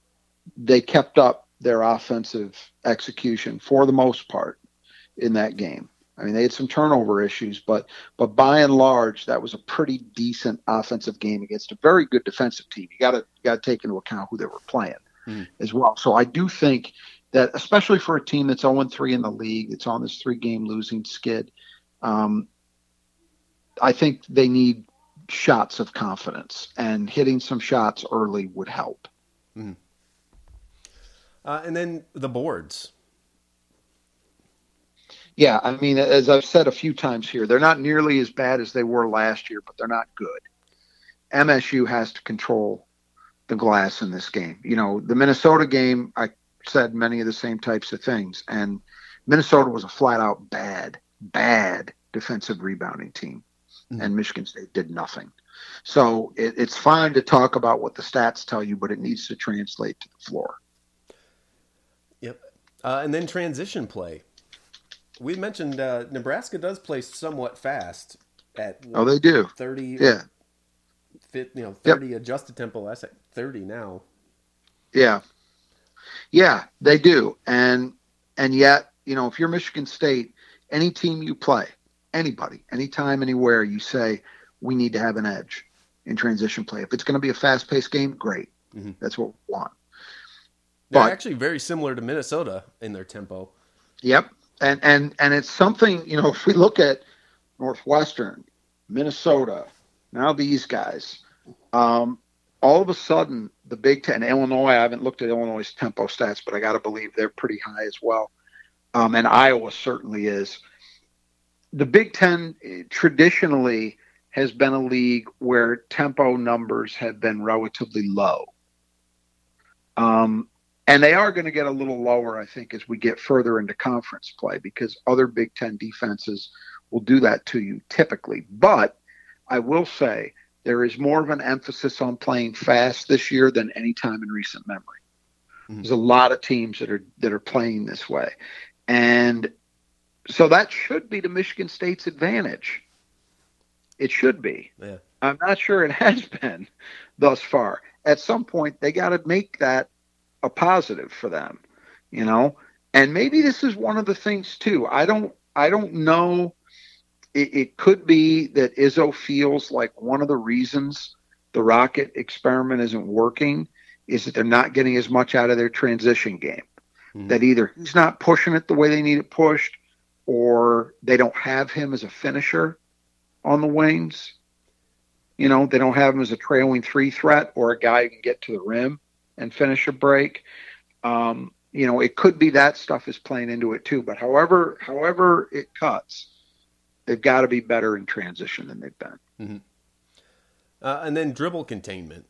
they kept up their offensive execution for the most part in that game. I mean, they had some turnover issues, but but by and large, that was a pretty decent offensive game against a very good defensive team. You got to got to take into account who they were playing mm. as well. So I do think that, especially for a team that's 0 3 in the league, it's on this three game losing skid. Um, I think they need shots of confidence, and hitting some shots early would help. Mm. Uh, and then the boards. Yeah, I mean, as I've said a few times here, they're not nearly as bad as they were last year, but they're not good. MSU has to control the glass in this game. You know, the Minnesota game, I said many of the same types of things, and Minnesota was a flat out bad, bad defensive rebounding team, mm-hmm. and Michigan State did nothing. So it, it's fine to talk about what the stats tell you, but it needs to translate to the floor. Yep. Uh, and then transition play we mentioned uh, Nebraska does play somewhat fast at what, oh they do thirty yeah fit you know thirty yep. adjusted tempo that's at thirty now yeah yeah they do and and yet you know if you're Michigan State any team you play anybody anytime anywhere you say we need to have an edge in transition play if it's going to be a fast paced game great mm-hmm. that's what we want they're but, actually very similar to Minnesota in their tempo yep and and and it's something you know if we look at Northwestern, Minnesota, now these guys, um, all of a sudden the Big Ten, Illinois. I haven't looked at Illinois' tempo stats, but I got to believe they're pretty high as well, um, and Iowa certainly is. The Big Ten eh, traditionally has been a league where tempo numbers have been relatively low. Um, and they are going to get a little lower, I think, as we get further into conference play because other Big Ten defenses will do that to you typically. But I will say there is more of an emphasis on playing fast this year than any time in recent memory. Mm-hmm. There's a lot of teams that are that are playing this way, and so that should be to Michigan State's advantage. It should be. Yeah. I'm not sure it has been thus far. At some point, they got to make that a positive for them, you know. And maybe this is one of the things too. I don't I don't know. It, it could be that Izzo feels like one of the reasons the rocket experiment isn't working is that they're not getting as much out of their transition game. Mm-hmm. That either he's not pushing it the way they need it pushed, or they don't have him as a finisher on the wings. You know, they don't have him as a trailing three threat or a guy who can get to the rim and finish a break. Um, you know, it could be that stuff is playing into it too. But however, however it cuts, they've got to be better in transition than they've been. Mm-hmm. Uh, and then dribble containment.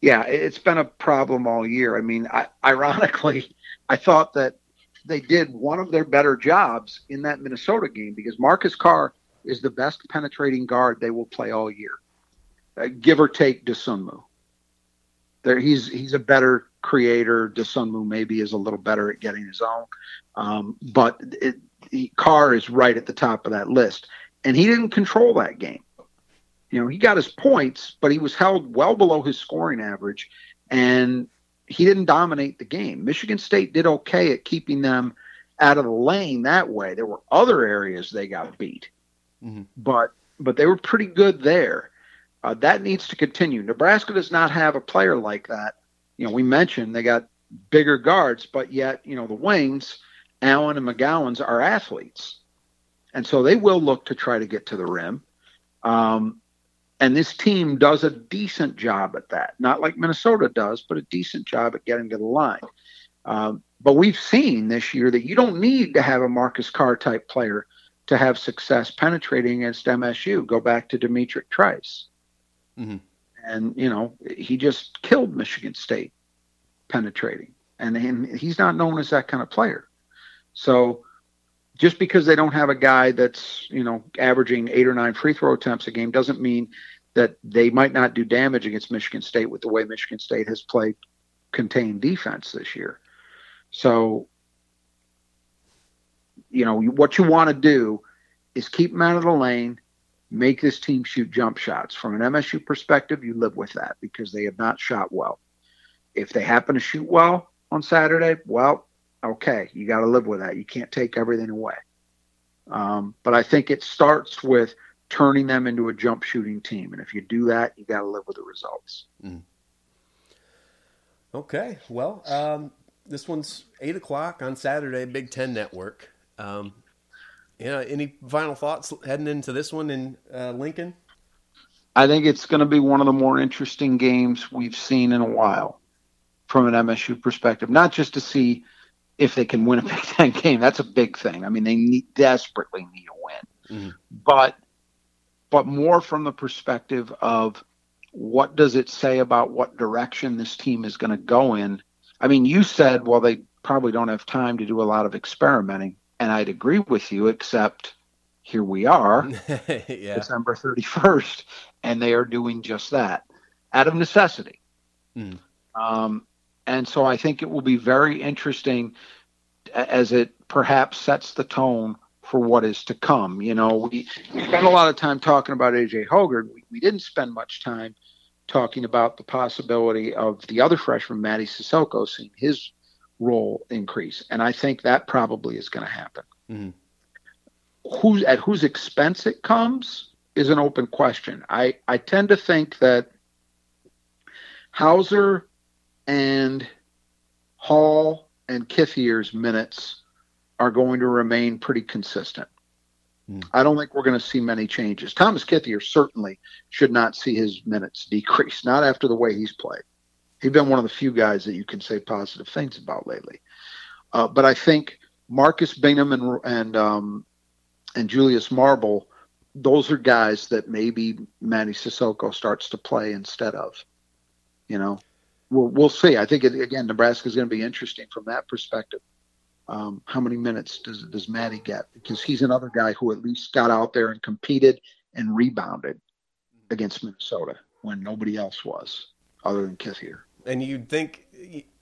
Yeah, it's been a problem all year. I mean, I, ironically, I thought that they did one of their better jobs in that Minnesota game because Marcus Carr is the best penetrating guard they will play all year, uh, give or take Dosunmu. There, he's he's a better creator. Dosunmu maybe is a little better at getting his own, um, but it, he, Carr is right at the top of that list, and he didn't control that game. You know, he got his points, but he was held well below his scoring average, and he didn't dominate the game. Michigan State did okay at keeping them out of the lane that way. There were other areas they got beat, mm-hmm. but but they were pretty good there. Uh, that needs to continue. Nebraska does not have a player like that. You know, we mentioned they got bigger guards, but yet you know the wings, Allen and McGowens are athletes, and so they will look to try to get to the rim. Um, and this team does a decent job at that. Not like Minnesota does, but a decent job at getting to the line. Um, but we've seen this year that you don't need to have a Marcus Carr type player to have success penetrating against MSU. Go back to D'Mitrik Trice. Mm-hmm. And, you know, he just killed Michigan State penetrating. And, and he's not known as that kind of player. So just because they don't have a guy that's, you know, averaging eight or nine free throw attempts a game doesn't mean that they might not do damage against Michigan State with the way Michigan State has played contained defense this year. So, you know, what you want to do is keep them out of the lane, make this team shoot jump shots. From an MSU perspective, you live with that because they have not shot well. If they happen to shoot well on Saturday, well, okay, you got to live with that. You can't take everything away. Um, but I think it starts with turning them into a jump shooting team. And if you do that, you got to live with the results. Mm. Okay. Well, um, this one's eight o'clock on Saturday, Big Ten Network. Um, yeah. Any final thoughts heading into this one in uh, Lincoln? I think it's going to be one of the more interesting games we've seen in a while from an MSU perspective. Not just to see if they can win a Big Ten game, that's a big thing. I mean, they need, desperately need a win, mm-hmm. but but more from the perspective of what does it say about what direction this team is going to go in. I mean, you said, well, they probably don't have time to do a lot of experimenting, and I'd agree with you, except here we are, yeah. December 31st, and they are doing just that out of necessity. Mm. Um, and so I think it will be very interesting as it perhaps sets the tone for what is to come. You know, we, we spent a lot of time talking about AJ Hoggard. We, we didn't spend much time talking about the possibility of the other freshman, Mady Sissoko, seeing his role increase. And I think that probably is going to happen. Mm-hmm. Who's at whose expense it comes is an open question. I, I tend to think that Hauser and Hall and Kithier's minutes are going to remain pretty consistent. Mm. I don't think we're going to see many changes. Thomas Kithier certainly should not see his minutes decrease, not after the way he's played. He's been one of the few guys that you can say positive things about lately. Uh, but I think Marcus Bingham and and um, and Julius Marble, those are guys that maybe Mady Sissoko starts to play instead of. You know, we'll, we'll see. I think it, again, Nebraska is going to be interesting from that perspective. Um, how many minutes does does Mady get? Because he's another guy who at least got out there and competed and rebounded against Minnesota when nobody else was, other than Kithier. And you'd think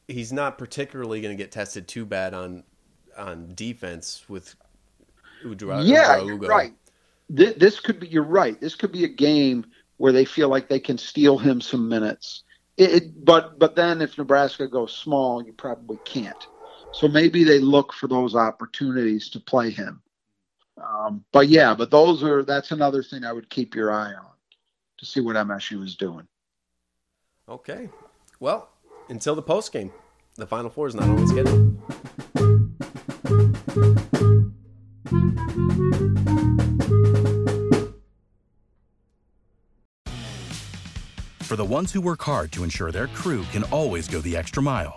he's not particularly going to get tested too bad on on defense with Udra, yeah, right. This could be. You're right. This could be a game where they feel like they can steal him some minutes it, it, but but then if Nebraska goes small, you probably can't. So maybe they look for those opportunities to play him. Um, but yeah, but those are that's another thing I would keep your eye on to see what MSU is doing. Okay. Well, until the post game, the Final Four is not on the schedule. the ones who work hard to ensure their crew can always go the extra mile,